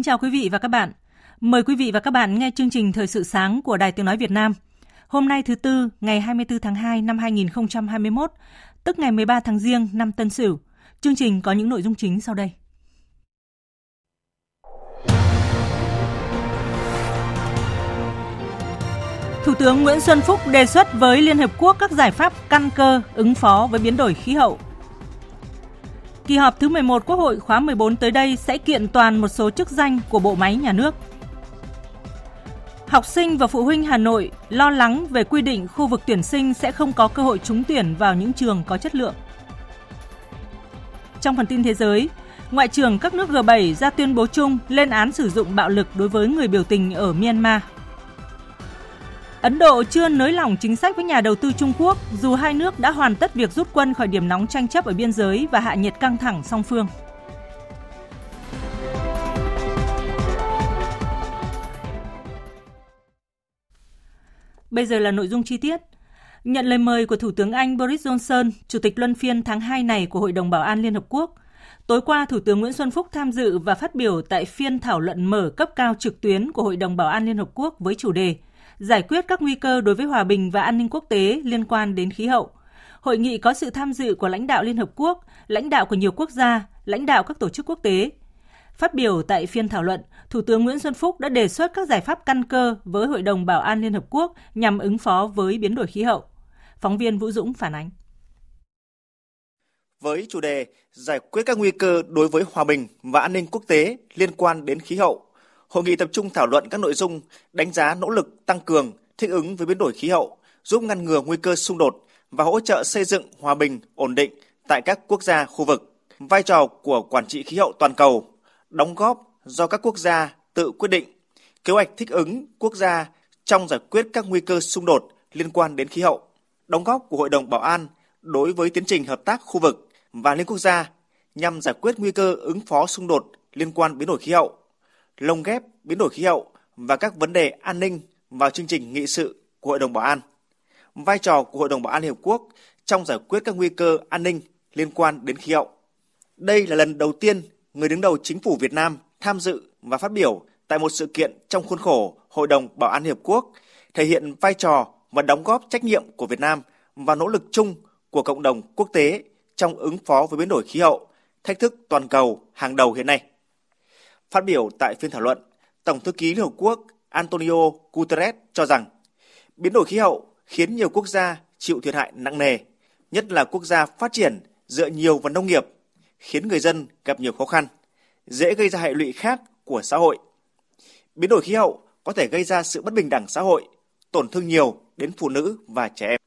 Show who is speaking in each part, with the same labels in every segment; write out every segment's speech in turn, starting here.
Speaker 1: Kính chào quý vị và các bạn. Mời quý vị và các bạn nghe chương trình Thời sự sáng của Đài Tiếng Nói Việt Nam. Hôm nay thứ Tư, ngày 24 tháng 2 năm 2021, tức ngày 13 tháng Giêng năm Tân Sửu. Chương trình có những nội dung chính sau đây. Thủ tướng Nguyễn Xuân Phúc đề xuất với Liên Hợp Quốc các giải pháp căn cơ ứng phó với biến đổi khí hậu Kỳ họp thứ 11 Quốc hội khóa 14 tới đây sẽ kiện toàn một số chức danh của bộ máy nhà nước. Học sinh và phụ huynh Hà Nội lo lắng về quy định khu vực tuyển sinh sẽ không có cơ hội trúng tuyển vào những trường có chất lượng. Trong phần tin thế giới, Ngoại trưởng các nước G7 ra tuyên bố chung lên án sử dụng bạo lực đối với người biểu tình ở Myanmar. Ấn Độ chưa nới lỏng chính sách với nhà đầu tư Trung Quốc dù hai nước đã hoàn tất việc rút quân khỏi điểm nóng tranh chấp ở biên giới và hạ nhiệt căng thẳng song phương. Bây giờ là nội dung chi tiết. Nhận lời mời của Thủ tướng Anh Boris Johnson, Chủ tịch luân phiên tháng 2 này của Hội đồng Bảo an Liên Hợp Quốc, tối qua Thủ tướng Nguyễn Xuân Phúc tham dự và phát biểu tại phiên thảo luận mở cấp cao trực tuyến của Hội đồng Bảo an Liên Hợp Quốc với chủ đề – giải quyết các nguy cơ đối với hòa bình và an ninh quốc tế liên quan đến khí hậu. Hội nghị có sự tham dự của lãnh đạo Liên Hợp Quốc, lãnh đạo của nhiều quốc gia, lãnh đạo các tổ chức quốc tế. Phát biểu tại phiên thảo luận, Thủ tướng Nguyễn Xuân Phúc đã đề xuất các giải pháp căn cơ với Hội đồng Bảo an Liên Hợp Quốc nhằm ứng phó với biến đổi khí hậu. Phóng viên Vũ Dũng phản ánh.
Speaker 2: Với chủ đề giải quyết các nguy cơ đối với hòa bình và an ninh quốc tế liên quan đến khí hậu, Hội nghị tập trung thảo luận các nội dung đánh giá nỗ lực tăng cường thích ứng với biến đổi khí hậu, giúp ngăn ngừa nguy cơ xung đột và hỗ trợ xây dựng hòa bình, ổn định tại các quốc gia khu vực. Vai trò của quản trị khí hậu toàn cầu, đóng góp do các quốc gia tự quyết định, kế hoạch thích ứng quốc gia trong giải quyết các nguy cơ xung đột liên quan đến khí hậu, đóng góp của Hội đồng Bảo an đối với tiến trình hợp tác khu vực và liên quốc gia nhằm giải quyết nguy cơ ứng phó xung đột liên quan biến đổi khí hậu lồng ghép biến đổi khí hậu và các vấn đề an ninh vào chương trình nghị sự của Hội đồng Bảo an. Vai trò của Hội đồng Bảo an Liên Hợp Quốc trong giải quyết các nguy cơ an ninh liên quan đến khí hậu. Đây là lần đầu tiên người đứng đầu chính phủ Việt Nam tham dự và phát biểu tại một sự kiện trong khuôn khổ Hội đồng Bảo an Liên Hợp Quốc, thể hiện vai trò và đóng góp trách nhiệm của Việt Nam và nỗ lực chung của cộng đồng quốc tế trong ứng phó với biến đổi khí hậu, thách thức toàn cầu hàng đầu hiện nay. Phát biểu tại phiên thảo luận, Tổng thư ký Liên Hợp Quốc Antonio Guterres cho rằng biến đổi khí hậu khiến nhiều quốc gia chịu thiệt hại nặng nề, nhất là quốc gia phát triển dựa nhiều vào nông nghiệp, khiến người dân gặp nhiều khó khăn, dễ gây ra hệ lụy khác của xã hội. Biến đổi khí hậu có thể gây ra sự bất bình đẳng xã hội, tổn thương nhiều đến phụ nữ và trẻ em.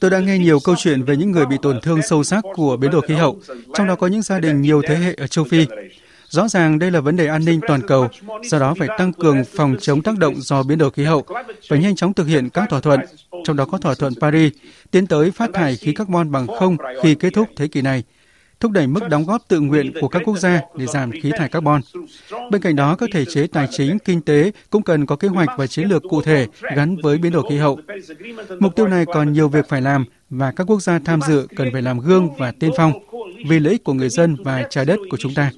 Speaker 3: Tôi đã nghe nhiều câu chuyện về những người bị tổn thương sâu sắc của biến đổi khí hậu, trong đó có những gia đình nhiều thế hệ ở châu Phi. Rõ ràng đây là vấn đề an ninh toàn cầu, do đó phải tăng cường phòng chống tác động do biến đổi khí hậu và nhanh chóng thực hiện các thỏa thuận, trong đó có thỏa thuận Paris, tiến tới phát thải khí carbon bằng không khi kết thúc thế kỷ này thúc đẩy mức đóng góp tự nguyện của các quốc gia để giảm khí thải carbon. Bên cạnh đó, các thể chế tài chính, kinh tế cũng cần có kế hoạch và chiến lược cụ thể gắn với biến đổi khí hậu. Mục tiêu này còn nhiều việc phải làm và các quốc gia tham dự cần phải làm gương và tiên phong vì lợi ích của người dân và trái đất của chúng ta.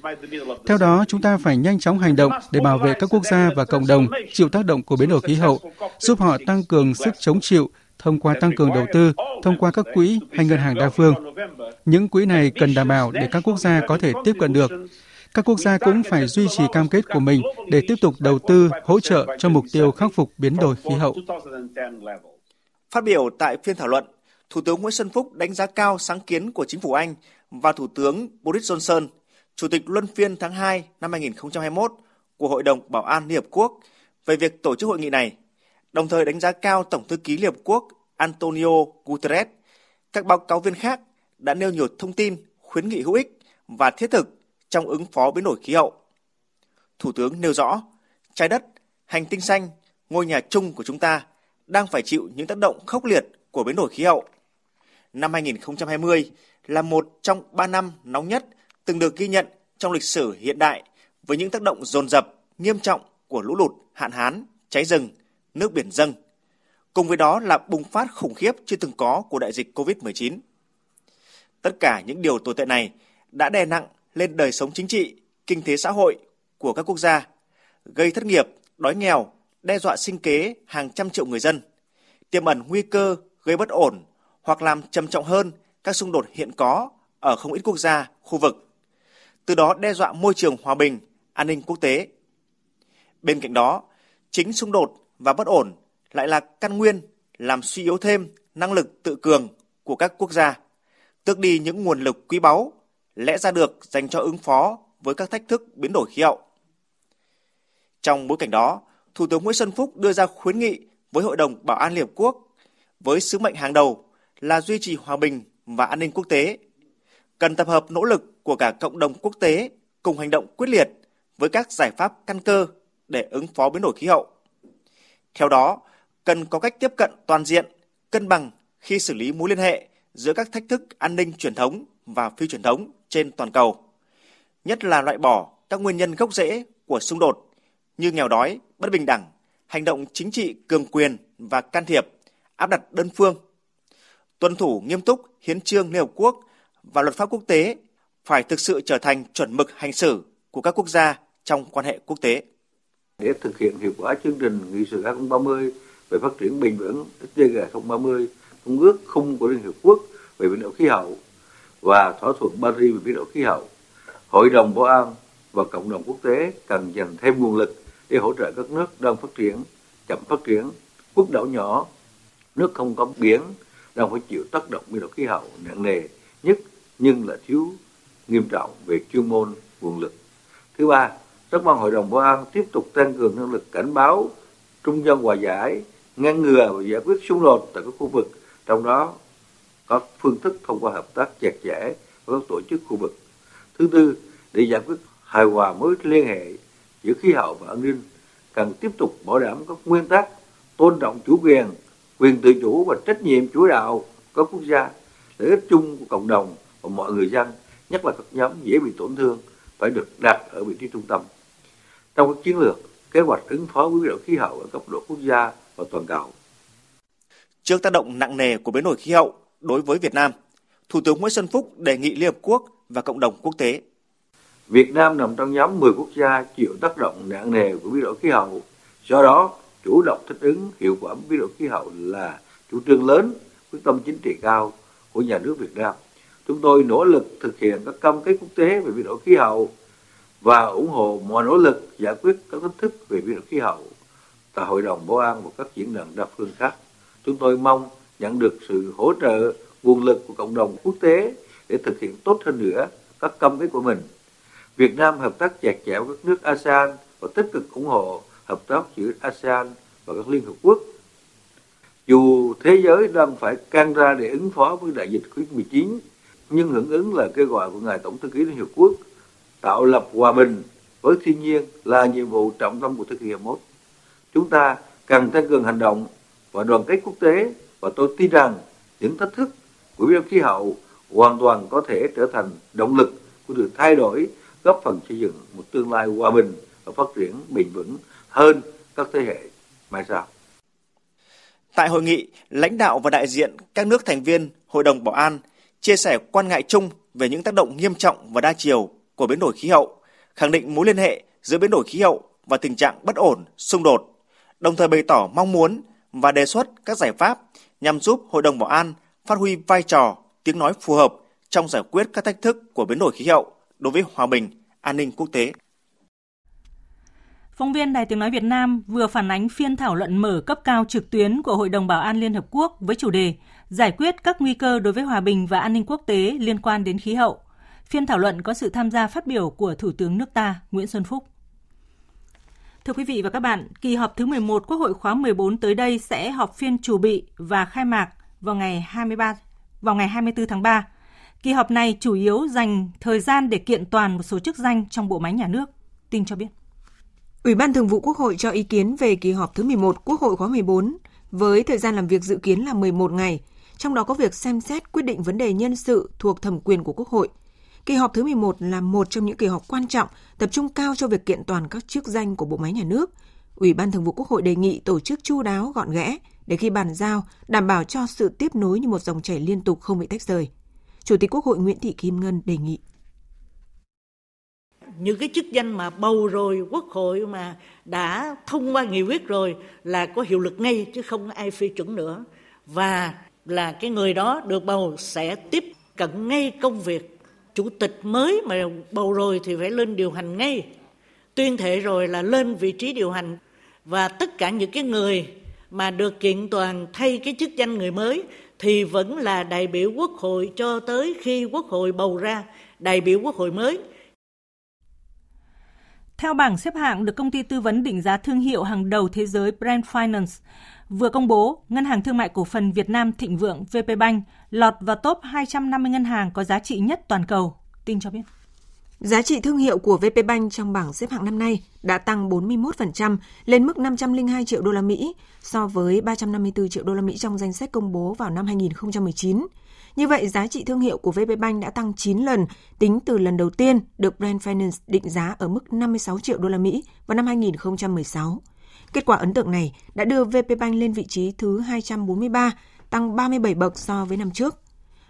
Speaker 3: Theo đó, chúng ta phải nhanh chóng hành động để bảo vệ các quốc gia và cộng đồng chịu tác động của biến đổi khí hậu, giúp họ tăng cường sức chống chịu thông qua tăng cường đầu tư, thông qua các quỹ hay ngân hàng đa phương. Những quỹ này cần đảm bảo để các quốc gia có thể tiếp cận được. Các quốc gia cũng phải duy trì cam kết của mình để tiếp tục đầu tư, hỗ trợ cho mục tiêu khắc phục biến đổi khí hậu.
Speaker 2: Phát biểu tại phiên thảo luận, Thủ tướng Nguyễn Xuân Phúc đánh giá cao sáng kiến của chính phủ Anh và Thủ tướng Boris Johnson, Chủ tịch luân phiên tháng 2 năm 2021 của Hội đồng Bảo an Liên Hợp Quốc về việc tổ chức hội nghị này, đồng thời đánh giá cao Tổng thư ký Liên Hợp Quốc Antonio Guterres. Các báo cáo viên khác đã nêu nhiều thông tin, khuyến nghị hữu ích và thiết thực trong ứng phó biến đổi khí hậu. Thủ tướng nêu rõ, trái đất, hành tinh xanh, ngôi nhà chung của chúng ta đang phải chịu những tác động khốc liệt của biến đổi khí hậu. Năm 2020 là một trong ba năm nóng nhất từng được ghi nhận trong lịch sử hiện đại với những tác động dồn dập, nghiêm trọng của lũ lụt, hạn hán, cháy rừng, nước biển dâng. Cùng với đó là bùng phát khủng khiếp chưa từng có của đại dịch COVID-19. Tất cả những điều tồi tệ này đã đè nặng lên đời sống chính trị, kinh tế xã hội của các quốc gia, gây thất nghiệp, đói nghèo, đe dọa sinh kế hàng trăm triệu người dân, tiềm ẩn nguy cơ gây bất ổn hoặc làm trầm trọng hơn các xung đột hiện có ở không ít quốc gia, khu vực. Từ đó đe dọa môi trường hòa bình, an ninh quốc tế. Bên cạnh đó, chính xung đột và bất ổn lại là căn nguyên làm suy yếu thêm năng lực tự cường của các quốc gia, tước đi những nguồn lực quý báu lẽ ra được dành cho ứng phó với các thách thức biến đổi khí hậu. Trong bối cảnh đó, Thủ tướng Nguyễn Xuân Phúc đưa ra khuyến nghị với Hội đồng Bảo an Liên Hợp Quốc với sứ mệnh hàng đầu là duy trì hòa bình và an ninh quốc tế. Cần tập hợp nỗ lực của cả cộng đồng quốc tế cùng hành động quyết liệt với các giải pháp căn cơ để ứng phó biến đổi khí hậu. Theo đó, cần có cách tiếp cận toàn diện, cân bằng khi xử lý mối liên hệ giữa các thách thức an ninh truyền thống và phi truyền thống trên toàn cầu, nhất là loại bỏ các nguyên nhân gốc rễ của xung đột như nghèo đói, bất bình đẳng, hành động chính trị cường quyền và can thiệp, áp đặt đơn phương. Tuân thủ nghiêm túc hiến trương Liên Hợp Quốc và luật pháp quốc tế phải thực sự trở thành chuẩn mực hành xử của các quốc gia trong quan hệ quốc tế.
Speaker 4: Để thực hiện hiệu quả chương trình nghị sự 2030 về phát triển bền vững SDG 2030, Công ước khung của Liên Hợp Quốc về biến đổi khí hậu và thỏa thuận Paris về biến đổi khí hậu, Hội đồng Bảo an và cộng đồng quốc tế cần dành thêm nguồn lực để hỗ trợ các nước đang phát triển, chậm phát triển, quốc đảo nhỏ, nước không có biển đang phải chịu tác động biến đổi khí hậu nặng nề nhất nhưng là thiếu nghiêm trọng về chuyên môn nguồn lực. Thứ ba, rất mong Hội đồng Bảo an tiếp tục tăng cường năng lực cảnh báo, trung dân hòa giải, ngăn ngừa và giải quyết xung đột tại các khu vực, trong đó có phương thức thông qua hợp tác chặt chẽ với các tổ chức khu vực. Thứ tư, để giải quyết hài hòa mối liên hệ giữa khí hậu và an ninh, cần tiếp tục bảo đảm các nguyên tắc tôn trọng chủ quyền, quyền tự chủ và trách nhiệm chủ đạo các quốc gia, lợi ích chung của cộng đồng và mọi người dân, nhất là các nhóm dễ bị tổn thương, phải được đặt ở vị trí trung tâm. Trong các chiến lược, kế hoạch ứng phó với biến đổi khí hậu ở cấp độ quốc gia và toàn cầu.
Speaker 2: Trước tác động nặng nề của biến đổi khí hậu đối với Việt Nam, Thủ tướng Nguyễn Xuân Phúc đề nghị Liên Hợp Quốc và cộng đồng quốc tế.
Speaker 4: Việt Nam nằm trong nhóm 10 quốc gia chịu tác động nặng nề của biến đổi khí hậu. Do đó, chủ động thích ứng hiệu quả biến đổi khí hậu là chủ trương lớn, quyết tâm chính trị cao của nhà nước Việt Nam. Chúng tôi nỗ lực thực hiện các cam kết quốc tế về biến đổi khí hậu và ủng hộ mọi nỗ lực giải quyết các thách thức về biến đổi khí hậu tại Hội đồng Bảo an và các diễn đàn đa phương khác. Chúng tôi mong nhận được sự hỗ trợ nguồn lực của cộng đồng quốc tế để thực hiện tốt hơn nữa các cam kết của mình. Việt Nam hợp tác chặt chẽ với các nước ASEAN và tích cực ủng hộ hợp tác giữa ASEAN và các Liên Hợp Quốc. Dù thế giới đang phải can ra để ứng phó với đại dịch COVID-19, nhưng hưởng ứng là kêu gọi của Ngài Tổng thư ký Liên Hợp Quốc tạo lập hòa bình với thiên nhiên là nhiệm vụ trọng tâm của thế kỷ 21. Chúng ta cần tăng cường hành động và đoàn kết quốc tế và tôi tin rằng những thách thức của biến đổi khí hậu hoàn toàn có thể trở thành động lực của sự thay đổi góp phần xây dựng một tương lai hòa bình và phát triển bền vững hơn các thế hệ mai sau.
Speaker 2: Tại hội nghị, lãnh đạo và đại diện các nước thành viên Hội đồng Bảo an chia sẻ quan ngại chung về những tác động nghiêm trọng và đa chiều của biến đổi khí hậu, khẳng định mối liên hệ giữa biến đổi khí hậu và tình trạng bất ổn, xung đột, đồng thời bày tỏ mong muốn và đề xuất các giải pháp nhằm giúp Hội đồng Bảo an phát huy vai trò, tiếng nói phù hợp trong giải quyết các thách thức của biến đổi khí hậu đối với hòa bình, an ninh quốc tế.
Speaker 1: Phóng viên Đài Tiếng Nói Việt Nam vừa phản ánh phiên thảo luận mở cấp cao trực tuyến của Hội đồng Bảo an Liên Hợp Quốc với chủ đề giải quyết các nguy cơ đối với hòa bình và an ninh quốc tế liên quan đến khí hậu. Phiên thảo luận có sự tham gia phát biểu của Thủ tướng nước ta Nguyễn Xuân Phúc. Thưa quý vị và các bạn, kỳ họp thứ 11 Quốc hội khóa 14 tới đây sẽ họp phiên chủ bị và khai mạc vào ngày 23 vào ngày 24 tháng 3. Kỳ họp này chủ yếu dành thời gian để kiện toàn một số chức danh trong bộ máy nhà nước. Tin cho biết.
Speaker 5: Ủy ban Thường vụ Quốc hội cho ý kiến về kỳ họp thứ 11 Quốc hội khóa 14 với thời gian làm việc dự kiến là 11 ngày, trong đó có việc xem xét quyết định vấn đề nhân sự thuộc thẩm quyền của Quốc hội. Kỳ họp thứ 11 là một trong những kỳ họp quan trọng, tập trung cao cho việc kiện toàn các chức danh của bộ máy nhà nước. Ủy ban Thường vụ Quốc hội đề nghị tổ chức chu đáo gọn ghẽ để khi bàn giao đảm bảo cho sự tiếp nối như một dòng chảy liên tục không bị tách rời. Chủ tịch Quốc hội Nguyễn Thị Kim Ngân đề nghị
Speaker 6: những cái chức danh mà bầu rồi quốc hội mà đã thông qua nghị quyết rồi là có hiệu lực ngay chứ không ai phê chuẩn nữa và là cái người đó được bầu sẽ tiếp cận ngay công việc chủ tịch mới mà bầu rồi thì phải lên điều hành ngay. Tuyên thệ rồi là lên vị trí điều hành. Và tất cả những cái người mà được kiện toàn thay cái chức danh người mới thì vẫn là đại biểu quốc hội cho tới khi quốc hội bầu ra đại biểu quốc hội mới
Speaker 1: theo bảng xếp hạng được công ty tư vấn định giá thương hiệu hàng đầu thế giới Brand Finance vừa công bố, Ngân hàng Thương mại Cổ phần Việt Nam Thịnh Vượng VPBank lọt vào top 250 ngân hàng có giá trị nhất toàn cầu. Tin cho biết.
Speaker 5: Giá trị thương hiệu của VPBank trong bảng xếp hạng năm nay đã tăng 41% lên mức 502 triệu đô la Mỹ so với 354 triệu đô la Mỹ trong danh sách công bố vào năm 2019. Như vậy, giá trị thương hiệu của VPBank đã tăng 9 lần tính từ lần đầu tiên được Brand Finance định giá ở mức 56 triệu đô la Mỹ vào năm 2016. Kết quả ấn tượng này đã đưa VPBank lên vị trí thứ 243, tăng 37 bậc so với năm trước.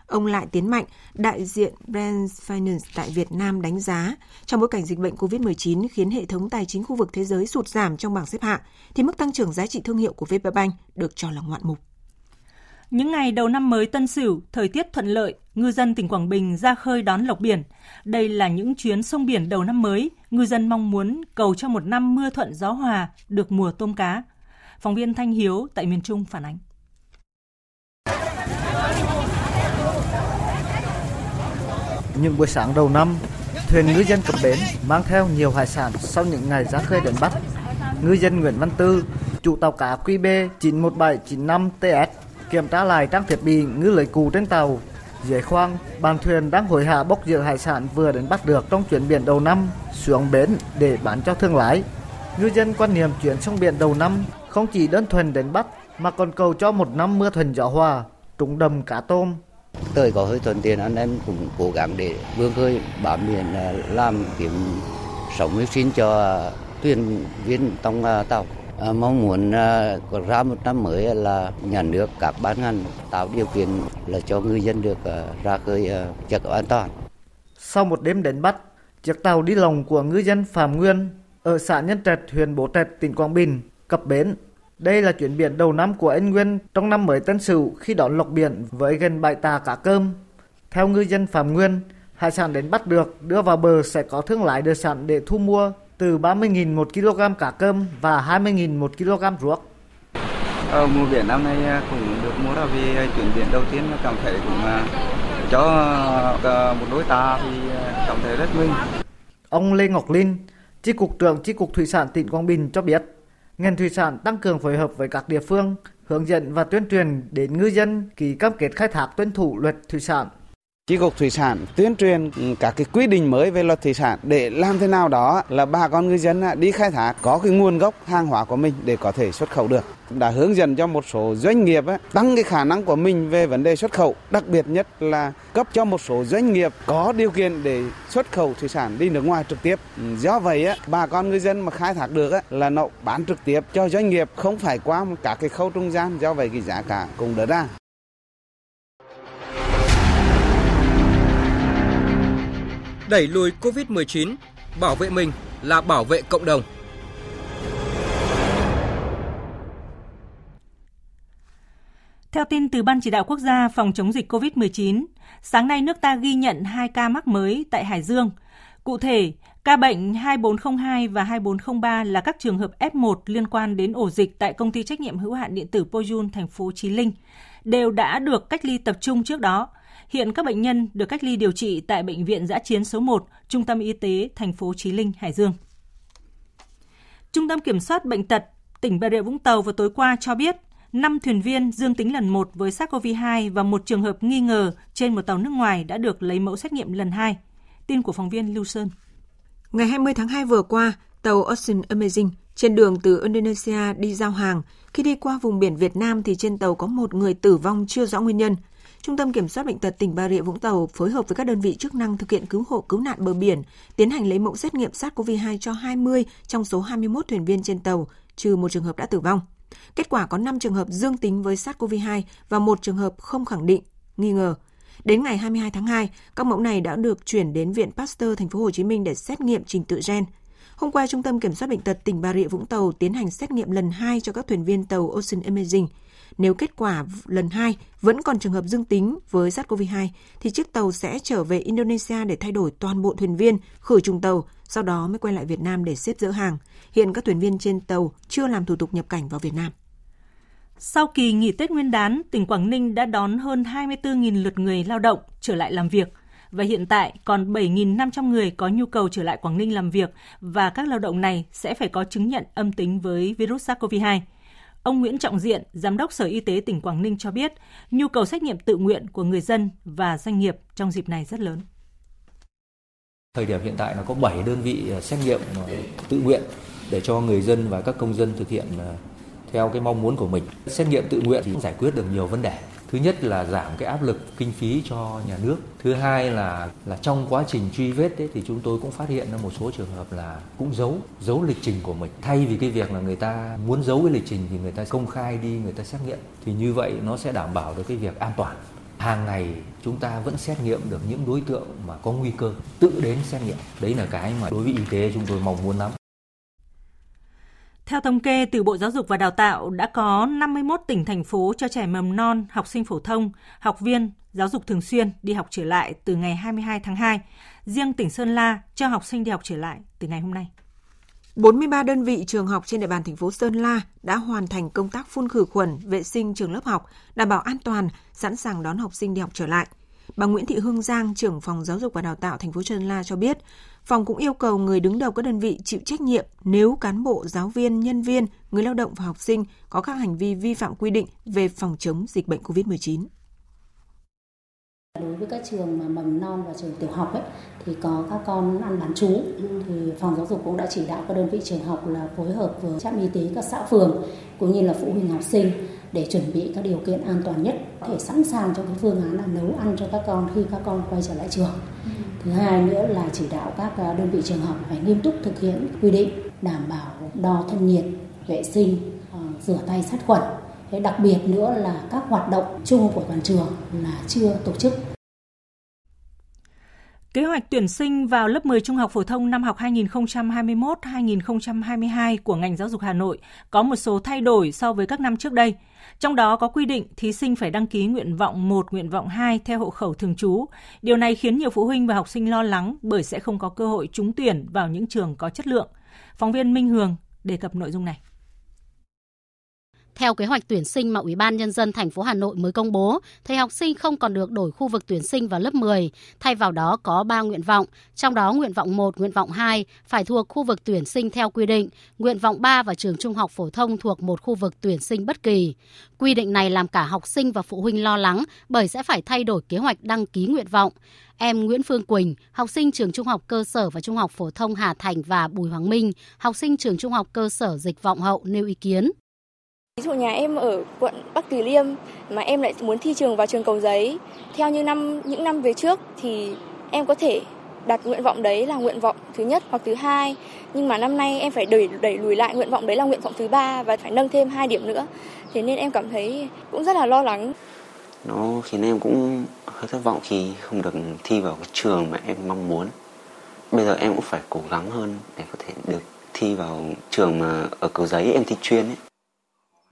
Speaker 5: Ông lại tiến mạnh, đại diện Brand Finance tại Việt Nam đánh giá, trong bối cảnh dịch bệnh COVID-19 khiến hệ thống tài chính khu vực thế giới sụt giảm trong bảng xếp hạng, thì mức tăng trưởng giá trị thương hiệu của VPBank được cho là ngoạn mục.
Speaker 1: Những ngày đầu năm mới Tân Sửu, thời tiết thuận lợi, ngư dân tỉnh Quảng Bình ra khơi đón lộc biển. Đây là những chuyến sông biển đầu năm mới, ngư dân mong muốn cầu cho một năm mưa thuận gió hòa, được mùa tôm cá. Phóng viên Thanh Hiếu tại miền Trung phản ánh.
Speaker 7: Những buổi sáng đầu năm, thuyền ngư dân cập bến mang theo nhiều hải sản sau những ngày ra khơi đánh bắt. Ngư dân Nguyễn Văn Tư, chủ tàu cá QB 91795 TS kiểm tra lại trang thiết bị ngư lưới cụ trên tàu. Dưới khoang, bàn thuyền đang hồi hạ bốc dự hải sản vừa đến bắt được trong chuyến biển đầu năm xuống bến để bán cho thương lái. Ngư dân quan niệm chuyến sông biển đầu năm không chỉ đơn thuần đến bắt mà còn cầu cho một năm mưa thuần gió hòa, trúng đầm cá tôm.
Speaker 8: Tới có hơi thuận tiện anh em cũng cố gắng để vươn khơi bám biển ờ, làm kiếm sống mưu sinh cho thuyền viên trong ờ, tàu. À, mong muốn à, có ra một năm mới là nhà nước các ban ngành tạo điều kiện là cho ngư dân được à, ra khơi à, chắc an toàn.
Speaker 7: Sau một đêm đánh bắt, chiếc tàu đi lồng của ngư dân Phạm Nguyên ở xã Nhân Trạch, huyện Bố Trạch, tỉnh Quảng Bình cập bến. Đây là chuyến biển đầu năm của anh Nguyên trong năm mới Tân Sửu khi đón lộc biển với gần bảy tà cá cơm. Theo ngư dân Phạm Nguyên, hải sản đánh bắt được đưa vào bờ sẽ có thương lái đưa sản để thu mua từ 30.000 một kg cá cơm và 20.000 một kg ruốc.
Speaker 9: Ờ, mùa biển năm nay à, cũng được mua là vì chuyển biển đầu tiên cảm thấy cũng à, cho à, một đối ta thì cảm thấy rất mừng.
Speaker 7: Ông Lê Ngọc Linh, Chi cục trưởng Chi cục Thủy sản tỉnh Quảng Bình cho biết, ngành thủy sản tăng cường phối hợp với các địa phương, hướng dẫn và tuyên truyền đến ngư dân ký cam kết khai thác tuân thủ luật thủy sản.
Speaker 10: Chi cục thủy sản tuyên truyền ừ, các cái quy định mới về luật thủy sản để làm thế nào đó là bà con ngư dân à, đi khai thác có cái nguồn gốc hàng hóa của mình để có thể xuất khẩu được. Đã hướng dẫn cho một số doanh nghiệp à, tăng cái khả năng của mình về vấn đề xuất khẩu, đặc biệt nhất là cấp cho một số doanh nghiệp có điều kiện để xuất khẩu thủy sản đi nước ngoài trực tiếp. Ừ, do vậy à, bà con ngư dân mà khai thác được là nó bán trực tiếp cho doanh nghiệp không phải qua các cái khâu trung gian, do vậy cái giá cả cũng đỡ ra.
Speaker 11: Đẩy lùi Covid-19, bảo vệ mình là bảo vệ cộng đồng.
Speaker 1: Theo tin từ Ban Chỉ đạo Quốc gia phòng chống dịch COVID-19, sáng nay nước ta ghi nhận 2 ca mắc mới tại Hải Dương. Cụ thể, ca bệnh 2402 và 2403 là các trường hợp F1 liên quan đến ổ dịch tại công ty trách nhiệm hữu hạn điện tử Poyun, thành phố Chí Linh. đều đã được cách ly tập trung trước đó. Hiện các bệnh nhân được cách ly điều trị tại bệnh viện giã chiến số 1, Trung tâm Y tế thành phố Chí Linh, Hải Dương. Trung tâm Kiểm soát Bệnh tật tỉnh Bà Rịa Vũng Tàu vào tối qua cho biết 5 thuyền viên dương tính lần 1 với SARS-CoV-2 và một trường hợp nghi ngờ trên một tàu nước ngoài đã được lấy mẫu xét nghiệm lần 2. Tin của phóng viên Lưu Sơn.
Speaker 5: Ngày 20 tháng 2 vừa qua, tàu Ocean Amazing trên đường từ Indonesia đi giao hàng. Khi đi qua vùng biển Việt Nam thì trên tàu có một người tử vong chưa rõ nguyên nhân. Trung tâm Kiểm soát Bệnh tật tỉnh Bà Rịa Vũng Tàu phối hợp với các đơn vị chức năng thực hiện cứu hộ cứu nạn bờ biển, tiến hành lấy mẫu xét nghiệm SARS-CoV-2 cho 20 trong số 21 thuyền viên trên tàu, trừ một trường hợp đã tử vong. Kết quả có 5 trường hợp dương tính với SARS-CoV-2 và một trường hợp không khẳng định, nghi ngờ. Đến ngày 22 tháng 2, các mẫu này đã được chuyển đến Viện Pasteur thành phố Hồ Chí Minh để xét nghiệm trình tự gen. Hôm qua, Trung tâm Kiểm soát Bệnh tật tỉnh Bà Rịa Vũng Tàu tiến hành xét nghiệm lần 2 cho các thuyền viên tàu Ocean Amazing. Nếu kết quả lần 2 vẫn còn trường hợp dương tính với SARS-CoV-2, thì chiếc tàu sẽ trở về Indonesia để thay đổi toàn bộ thuyền viên, khử trùng tàu, sau đó mới quay lại Việt Nam để xếp dỡ hàng. Hiện các thuyền viên trên tàu chưa làm thủ tục nhập cảnh vào Việt Nam.
Speaker 1: Sau kỳ nghỉ Tết Nguyên đán, tỉnh Quảng Ninh đã đón hơn 24.000 lượt người lao động trở lại làm việc và hiện tại còn 7.500 người có nhu cầu trở lại Quảng Ninh làm việc và các lao động này sẽ phải có chứng nhận âm tính với virus SARS-CoV-2. Ông Nguyễn Trọng Diện, Giám đốc Sở Y tế tỉnh Quảng Ninh cho biết, nhu cầu xét nghiệm tự nguyện của người dân và doanh nghiệp trong dịp này rất lớn.
Speaker 12: Thời điểm hiện tại nó có 7 đơn vị à, xét nghiệm à, tự nguyện để cho người dân và các công dân thực hiện à, theo cái mong muốn của mình. Xét nghiệm tự nguyện thì giải quyết được nhiều vấn đề. Thứ nhất là giảm cái áp lực kinh phí cho nhà nước. Thứ hai là là trong quá trình truy vết ấy, thì chúng tôi cũng phát hiện ra một số trường hợp là cũng giấu giấu lịch trình của mình. Thay vì cái việc là người ta muốn giấu cái lịch trình thì người ta công khai đi người ta xét nghiệm thì như vậy nó sẽ đảm bảo được cái việc an toàn. Hàng ngày chúng ta vẫn xét nghiệm được những đối tượng mà có nguy cơ tự đến xét nghiệm. Đấy là cái mà đối với y tế chúng tôi mong muốn lắm.
Speaker 1: Theo thống kê từ Bộ Giáo dục và Đào tạo, đã có 51 tỉnh thành phố cho trẻ mầm non, học sinh phổ thông, học viên, giáo dục thường xuyên đi học trở lại từ ngày 22 tháng 2. Riêng tỉnh Sơn La cho học sinh đi học trở lại từ ngày hôm nay.
Speaker 5: 43 đơn vị trường học trên địa bàn thành phố Sơn La đã hoàn thành công tác phun khử khuẩn, vệ sinh trường lớp học, đảm bảo an toàn, sẵn sàng đón học sinh đi học trở lại. Bà Nguyễn Thị Hương Giang, trưởng phòng giáo dục và đào tạo thành phố Sơn La cho biết, phòng cũng yêu cầu người đứng đầu các đơn vị chịu trách nhiệm nếu cán bộ, giáo viên, nhân viên, người lao động và học sinh có các hành vi vi phạm quy định về phòng chống dịch bệnh COVID-19.
Speaker 13: Đối với các trường mà mầm non và trường tiểu học ấy, thì có các con ăn bán trú thì phòng giáo dục cũng đã chỉ đạo các đơn vị trường học là phối hợp với trạm y tế các xã phường cũng như là phụ huynh học sinh để chuẩn bị các điều kiện an toàn nhất để sẵn sàng cho cái phương án là nấu ăn cho các con khi các con quay trở lại trường. Thứ hai nữa là chỉ đạo các đơn vị trường học phải nghiêm túc thực hiện quy định đảm bảo đo thân nhiệt, vệ sinh, rửa tay sát khuẩn. Thế đặc biệt nữa là các hoạt động chung của toàn trường là chưa tổ chức
Speaker 1: Kế hoạch tuyển sinh vào lớp 10 trung học phổ thông năm học 2021-2022 của ngành giáo dục Hà Nội có một số thay đổi so với các năm trước đây. Trong đó có quy định thí sinh phải đăng ký nguyện vọng 1, nguyện vọng 2 theo hộ khẩu thường trú. Điều này khiến nhiều phụ huynh và học sinh lo lắng bởi sẽ không có cơ hội trúng tuyển vào những trường có chất lượng. Phóng viên Minh Hường đề cập nội dung này.
Speaker 14: Theo kế hoạch tuyển sinh mà Ủy ban Nhân dân thành phố Hà Nội mới công bố, thì học sinh không còn được đổi khu vực tuyển sinh vào lớp 10. Thay vào đó có 3 nguyện vọng, trong đó nguyện vọng 1, nguyện vọng 2 phải thuộc khu vực tuyển sinh theo quy định, nguyện vọng 3 và trường trung học phổ thông thuộc một khu vực tuyển sinh bất kỳ. Quy định này làm cả học sinh và phụ huynh lo lắng bởi sẽ phải thay đổi kế hoạch đăng ký nguyện vọng. Em Nguyễn Phương Quỳnh, học sinh trường Trung học cơ sở và Trung học phổ thông Hà Thành và Bùi Hoàng Minh, học sinh trường Trung học cơ sở Dịch Vọng Hậu nêu ý kiến.
Speaker 15: Ví dụ nhà em ở quận Bắc Từ Liêm mà em lại muốn thi trường vào trường Cầu Giấy. Theo như năm, những năm về trước thì em có thể đặt nguyện vọng đấy là nguyện vọng thứ nhất hoặc thứ hai. Nhưng mà năm nay em phải đẩy đẩy lùi lại nguyện vọng đấy là nguyện vọng thứ ba và phải nâng thêm hai điểm nữa. Thế nên em cảm thấy cũng rất là lo lắng.
Speaker 16: Nó khiến em cũng hơi thất vọng khi không được thi vào cái trường mà em mong muốn. Bây giờ em cũng phải cố gắng hơn để có thể được thi vào trường mà ở cầu giấy em thi chuyên ấy.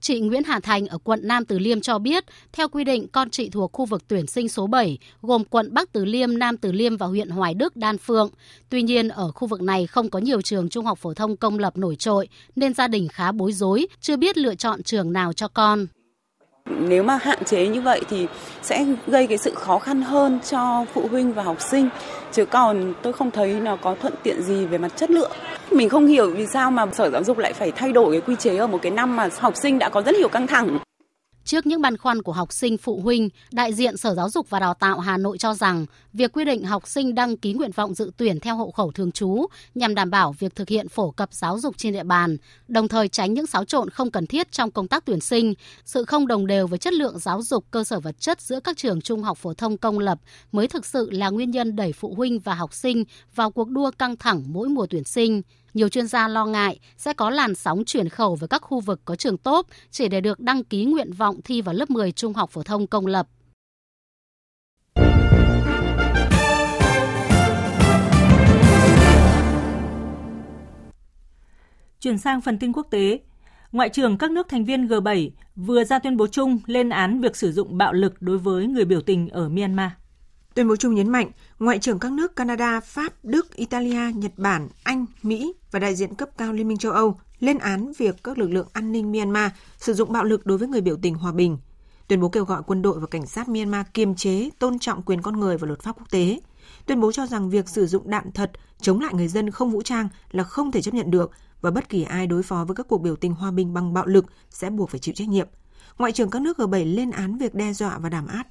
Speaker 14: Chị Nguyễn Hà Thành ở quận Nam Từ Liêm cho biết, theo quy định con chị thuộc khu vực tuyển sinh số 7, gồm quận Bắc Từ Liêm, Nam Từ Liêm và huyện Hoài Đức, Đan Phượng. Tuy nhiên, ở khu vực này không có nhiều trường trung học phổ thông công lập nổi trội, nên gia đình khá bối rối, chưa biết lựa chọn trường nào cho con.
Speaker 17: nếu mà hạn chế như vậy thì sẽ gây cái sự khó khăn hơn cho phụ huynh và học sinh chứ còn tôi không thấy nó có thuận tiện gì về mặt chất lượng mình không hiểu vì sao mà sở giáo dục lại phải thay đổi cái quy chế ở một cái năm mà học sinh đã có rất nhiều căng thẳng.
Speaker 14: Trước những băn khoăn của học sinh phụ huynh, đại diện Sở Giáo dục và Đào tạo Hà Nội cho rằng việc quy định học sinh đăng ký nguyện vọng dự tuyển theo hộ khẩu thường trú nhằm đảm bảo việc thực hiện phổ cập giáo dục trên địa bàn, đồng thời tránh những xáo trộn không cần thiết trong công tác tuyển sinh, sự không đồng đều với chất lượng giáo dục cơ sở vật chất giữa các trường trung học phổ thông công lập mới thực sự là nguyên nhân đẩy phụ huynh và học sinh vào cuộc đua căng thẳng mỗi mùa tuyển sinh. Nhiều chuyên gia lo ngại sẽ có làn sóng chuyển khẩu với các khu vực có trường tốt chỉ để được đăng ký nguyện vọng thi vào lớp 10 trung học phổ thông công lập.
Speaker 1: Chuyển sang phần tin quốc tế, Ngoại trưởng các nước thành viên G7 vừa ra tuyên bố chung lên án việc sử dụng bạo lực đối với người biểu tình ở Myanmar.
Speaker 5: Tuyên bố chung nhấn mạnh, Ngoại trưởng các nước Canada, Pháp, Đức, Italia, Nhật Bản, Anh, Mỹ và đại diện cấp cao Liên minh châu Âu lên án việc các lực lượng an ninh Myanmar sử dụng bạo lực đối với người biểu tình hòa bình. Tuyên bố kêu gọi quân đội và cảnh sát Myanmar kiềm chế, tôn trọng quyền con người và luật pháp quốc tế. Tuyên bố cho rằng việc sử dụng đạn thật chống lại người dân không vũ trang là không thể chấp nhận được và bất kỳ ai đối phó với các cuộc biểu tình hòa bình bằng bạo lực sẽ buộc phải chịu trách nhiệm. Ngoại trưởng các nước G7 lên án việc đe dọa và đàm áp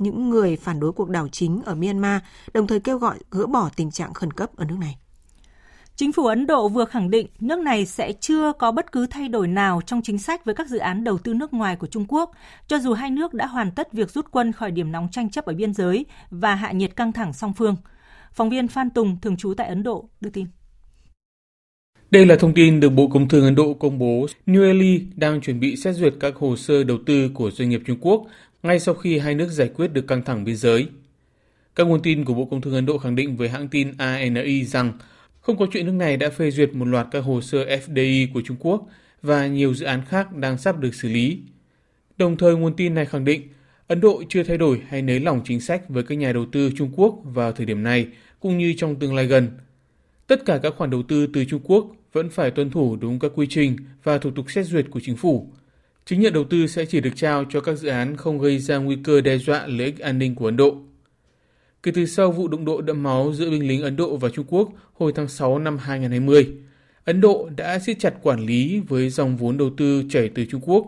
Speaker 5: những người phản đối cuộc đảo chính ở Myanmar, đồng thời kêu gọi gỡ bỏ tình trạng khẩn cấp ở nước này.
Speaker 1: Chính phủ Ấn Độ vừa khẳng định nước này sẽ chưa có bất cứ thay đổi nào trong chính sách với các dự án đầu tư nước ngoài của Trung Quốc, cho dù hai nước đã hoàn tất việc rút quân khỏi điểm nóng tranh chấp ở biên giới và hạ nhiệt căng thẳng song phương. Phóng viên Phan Tùng, thường trú tại Ấn Độ, đưa tin.
Speaker 18: Đây là thông tin được Bộ Công Thương Ấn Độ công bố. New Delhi đang chuẩn bị xét duyệt các hồ sơ đầu tư của doanh nghiệp Trung Quốc ngay sau khi hai nước giải quyết được căng thẳng biên giới. Các nguồn tin của Bộ Công Thương Ấn Độ khẳng định với hãng tin ANI rằng không có chuyện nước này đã phê duyệt một loạt các hồ sơ FDI của Trung Quốc và nhiều dự án khác đang sắp được xử lý. Đồng thời, nguồn tin này khẳng định Ấn Độ chưa thay đổi hay nới lỏng chính sách với các nhà đầu tư Trung Quốc vào thời điểm này cũng như trong tương lai gần. Tất cả các khoản đầu tư từ Trung Quốc vẫn phải tuân thủ đúng các quy trình và thủ tục xét duyệt của chính phủ. Chứng nhận đầu tư sẽ chỉ được trao cho các dự án không gây ra nguy cơ đe dọa lợi ích an ninh của Ấn Độ. Kể từ sau vụ đụng độ đẫm máu giữa binh lính Ấn Độ và Trung Quốc hồi tháng 6 năm 2020, Ấn Độ đã siết chặt quản lý với dòng vốn đầu tư chảy từ Trung Quốc.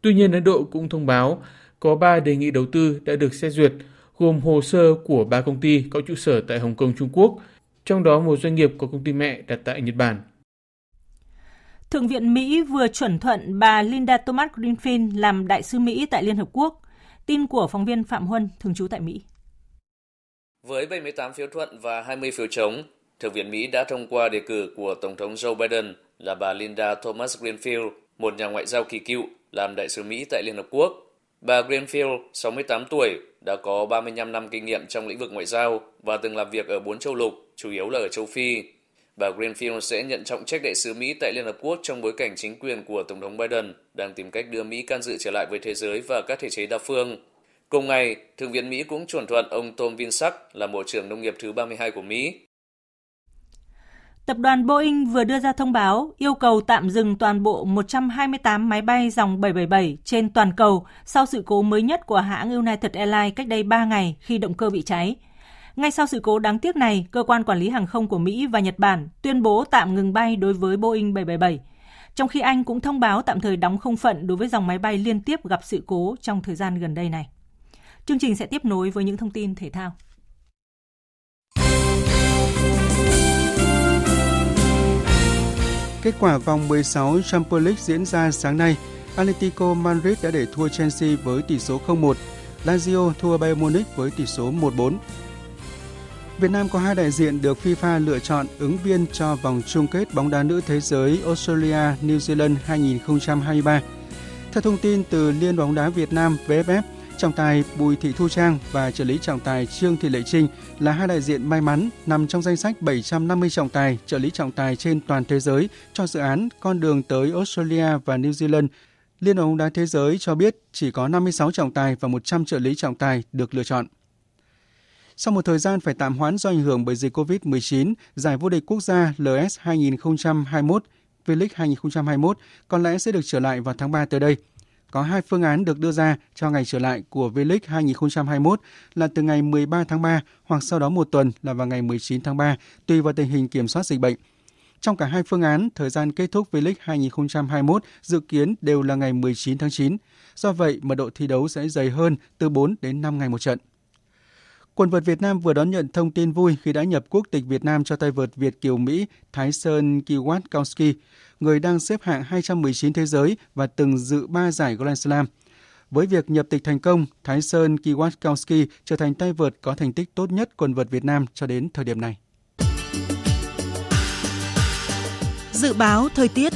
Speaker 18: Tuy nhiên, Ấn Độ cũng thông báo có 3 đề nghị đầu tư đã được xét duyệt, gồm hồ sơ của 3 công ty có trụ sở tại Hồng Kông, Trung Quốc, trong đó một doanh nghiệp có công ty mẹ đặt tại Nhật Bản.
Speaker 1: Thượng viện Mỹ vừa chuẩn thuận bà Linda Thomas Greenfield làm đại sứ Mỹ tại Liên Hợp Quốc. Tin của phóng viên Phạm Huân, thường trú tại Mỹ.
Speaker 19: Với 78 phiếu thuận và 20 phiếu chống, Thượng viện Mỹ đã thông qua đề cử của Tổng thống Joe Biden là bà Linda Thomas Greenfield, một nhà ngoại giao kỳ cựu, làm đại sứ Mỹ tại Liên Hợp Quốc. Bà Greenfield, 68 tuổi, đã có 35 năm kinh nghiệm trong lĩnh vực ngoại giao và từng làm việc ở bốn châu lục, chủ yếu là ở châu Phi. Bà Greenfield sẽ nhận trọng trách đại sứ Mỹ tại Liên Hợp Quốc trong bối cảnh chính quyền của Tổng thống Biden đang tìm cách đưa Mỹ can dự trở lại với thế giới và các thể chế đa phương. Cùng ngày, Thượng viện Mỹ cũng chuẩn thuận ông Tom Vinsack là Bộ trưởng Nông nghiệp thứ 32 của Mỹ.
Speaker 1: Tập đoàn Boeing vừa đưa ra thông báo yêu cầu tạm dừng toàn bộ 128 máy bay dòng 777 trên toàn cầu sau sự cố mới nhất của hãng United Airlines cách đây 3 ngày khi động cơ bị cháy. Ngay sau sự cố đáng tiếc này, cơ quan quản lý hàng không của Mỹ và Nhật Bản tuyên bố tạm ngừng bay đối với Boeing 777, trong khi Anh cũng thông báo tạm thời đóng không phận đối với dòng máy bay liên tiếp gặp sự cố trong thời gian gần đây này. Chương trình sẽ tiếp nối với những thông tin thể thao.
Speaker 3: Kết quả vòng 16 Champions League diễn ra sáng nay, Atletico Madrid đã để thua Chelsea với tỷ số 0-1, Lazio thua Bayern Munich với tỷ số 1-4. Việt Nam có hai đại diện được FIFA lựa chọn ứng viên cho vòng chung kết bóng đá nữ thế giới Australia New Zealand 2023. Theo thông tin từ Liên bóng đá Việt Nam VFF, trọng tài Bùi Thị Thu Trang và trợ lý trọng tài Trương Thị Lệ Trinh là hai đại diện may mắn nằm trong danh sách 750 trọng tài, trợ lý trọng tài trên toàn thế giới cho dự án Con đường tới Australia và New Zealand. Liên bóng đá thế giới cho biết chỉ có 56 trọng tài và 100 trợ lý trọng tài được lựa chọn. Sau một thời gian phải tạm hoãn do ảnh hưởng bởi dịch COVID-19, giải vô địch quốc gia LS 2021 V-League 2021 có lẽ sẽ được trở lại vào tháng 3 tới đây. Có hai phương án được đưa ra cho ngày trở lại của V-League 2021 là từ ngày 13 tháng 3 hoặc sau đó một tuần là vào ngày 19 tháng 3, tùy vào tình hình kiểm soát dịch bệnh. Trong cả hai phương án, thời gian kết thúc V-League 2021 dự kiến đều là ngày 19 tháng 9. Do vậy, mật độ thi đấu sẽ dày hơn từ 4 đến 5 ngày một trận. Quần vợt Việt Nam vừa đón nhận thông tin vui khi đã nhập quốc tịch Việt Nam cho tay vợt Việt Kiều Mỹ Thái Sơn Kiwatkowski, người đang xếp hạng 219 thế giới và từng dự 3 giải Grand Slam. Với việc nhập tịch thành công, Thái Sơn Kiwatkowski trở thành tay vợt có thành tích tốt nhất quần vợt Việt Nam cho đến thời điểm này.
Speaker 5: Dự báo thời tiết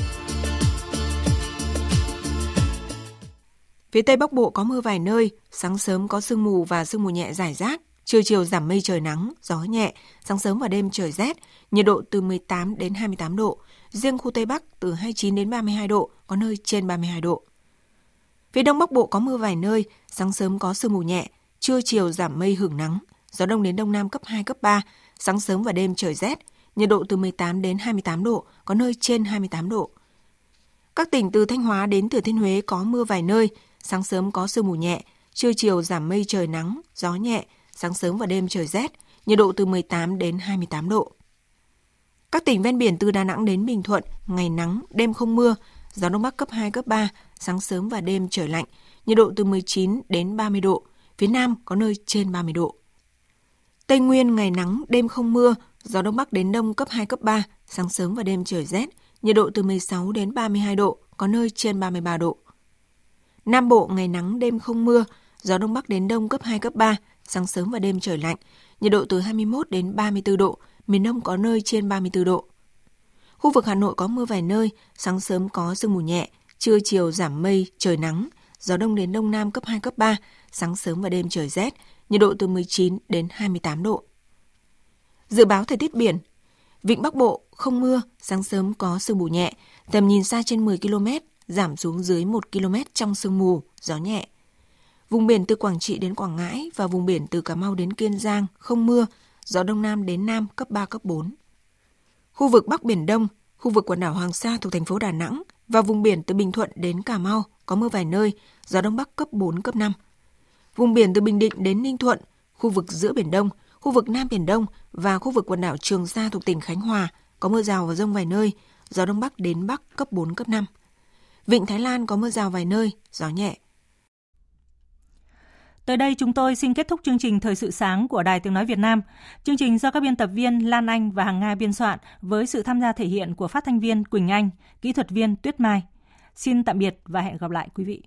Speaker 5: Phía Tây Bắc Bộ có mưa vài nơi, sáng sớm có sương mù và sương mù nhẹ rải rác, trưa chiều giảm mây trời nắng, gió nhẹ, sáng sớm và đêm trời rét, nhiệt độ từ 18 đến 28 độ, riêng khu Tây Bắc từ 29 đến 32 độ, có nơi trên 32 độ. Phía Đông Bắc Bộ có mưa vài nơi, sáng sớm có sương mù nhẹ, trưa chiều giảm mây hưởng nắng, gió đông đến đông nam cấp 2, cấp 3, sáng sớm và đêm trời rét, nhiệt độ từ 18 đến 28 độ, có nơi trên 28 độ. Các tỉnh từ Thanh Hóa đến Thừa Thiên Huế có mưa vài nơi, sáng sớm có sương mù nhẹ, trưa chiều giảm mây trời nắng, gió nhẹ, sáng sớm và đêm trời rét, nhiệt độ từ 18 đến 28 độ. Các tỉnh ven biển từ Đà Nẵng đến Bình Thuận, ngày nắng, đêm không mưa, gió đông bắc cấp 2, cấp 3, sáng sớm và đêm trời lạnh, nhiệt độ từ 19 đến 30 độ, phía Nam có nơi trên 30 độ. Tây Nguyên ngày nắng, đêm không mưa, gió đông bắc đến đông cấp 2, cấp 3, sáng sớm và đêm trời rét, nhiệt độ từ 16 đến 32 độ, có nơi trên 33 độ. Nam Bộ ngày nắng, đêm không mưa, gió đông bắc đến đông cấp 2, cấp 3, sáng sớm và đêm trời lạnh, nhiệt độ từ 21 đến 34 độ, miền Đông có nơi trên 34 độ. Khu vực Hà Nội có mưa vài nơi, sáng sớm có sương mù nhẹ, trưa chiều giảm mây, trời nắng, gió đông đến đông nam cấp 2, cấp 3, sáng sớm và đêm trời rét, nhiệt độ từ 19 đến 28 độ. Dự báo thời tiết biển, Vịnh Bắc Bộ không mưa, sáng sớm có sương mù nhẹ, tầm nhìn xa trên 10 km, giảm xuống dưới 1 km trong sương mù, gió nhẹ. Vùng biển từ Quảng Trị đến Quảng Ngãi và vùng biển từ Cà Mau đến Kiên Giang không mưa, gió đông nam đến nam cấp 3, cấp 4. Khu vực Bắc Biển Đông, khu vực quần đảo Hoàng Sa thuộc thành phố Đà Nẵng và vùng biển từ Bình Thuận đến Cà Mau có mưa vài nơi, gió đông bắc cấp 4, cấp 5. Vùng biển từ Bình Định đến Ninh Thuận, khu vực giữa Biển Đông, khu vực Nam Biển Đông và khu vực quần đảo Trường Sa thuộc tỉnh Khánh Hòa có mưa rào và rông vài nơi, gió đông bắc đến bắc cấp 4, cấp 5. Vịnh Thái Lan có mưa rào vài nơi, gió nhẹ.
Speaker 1: Tới đây chúng tôi xin kết thúc chương trình Thời sự sáng của Đài Tiếng Nói Việt Nam. Chương trình do các biên tập viên Lan Anh và Hằng Nga biên soạn với sự tham gia thể hiện của phát thanh viên Quỳnh Anh, kỹ thuật viên Tuyết Mai. Xin tạm biệt và hẹn gặp lại quý vị.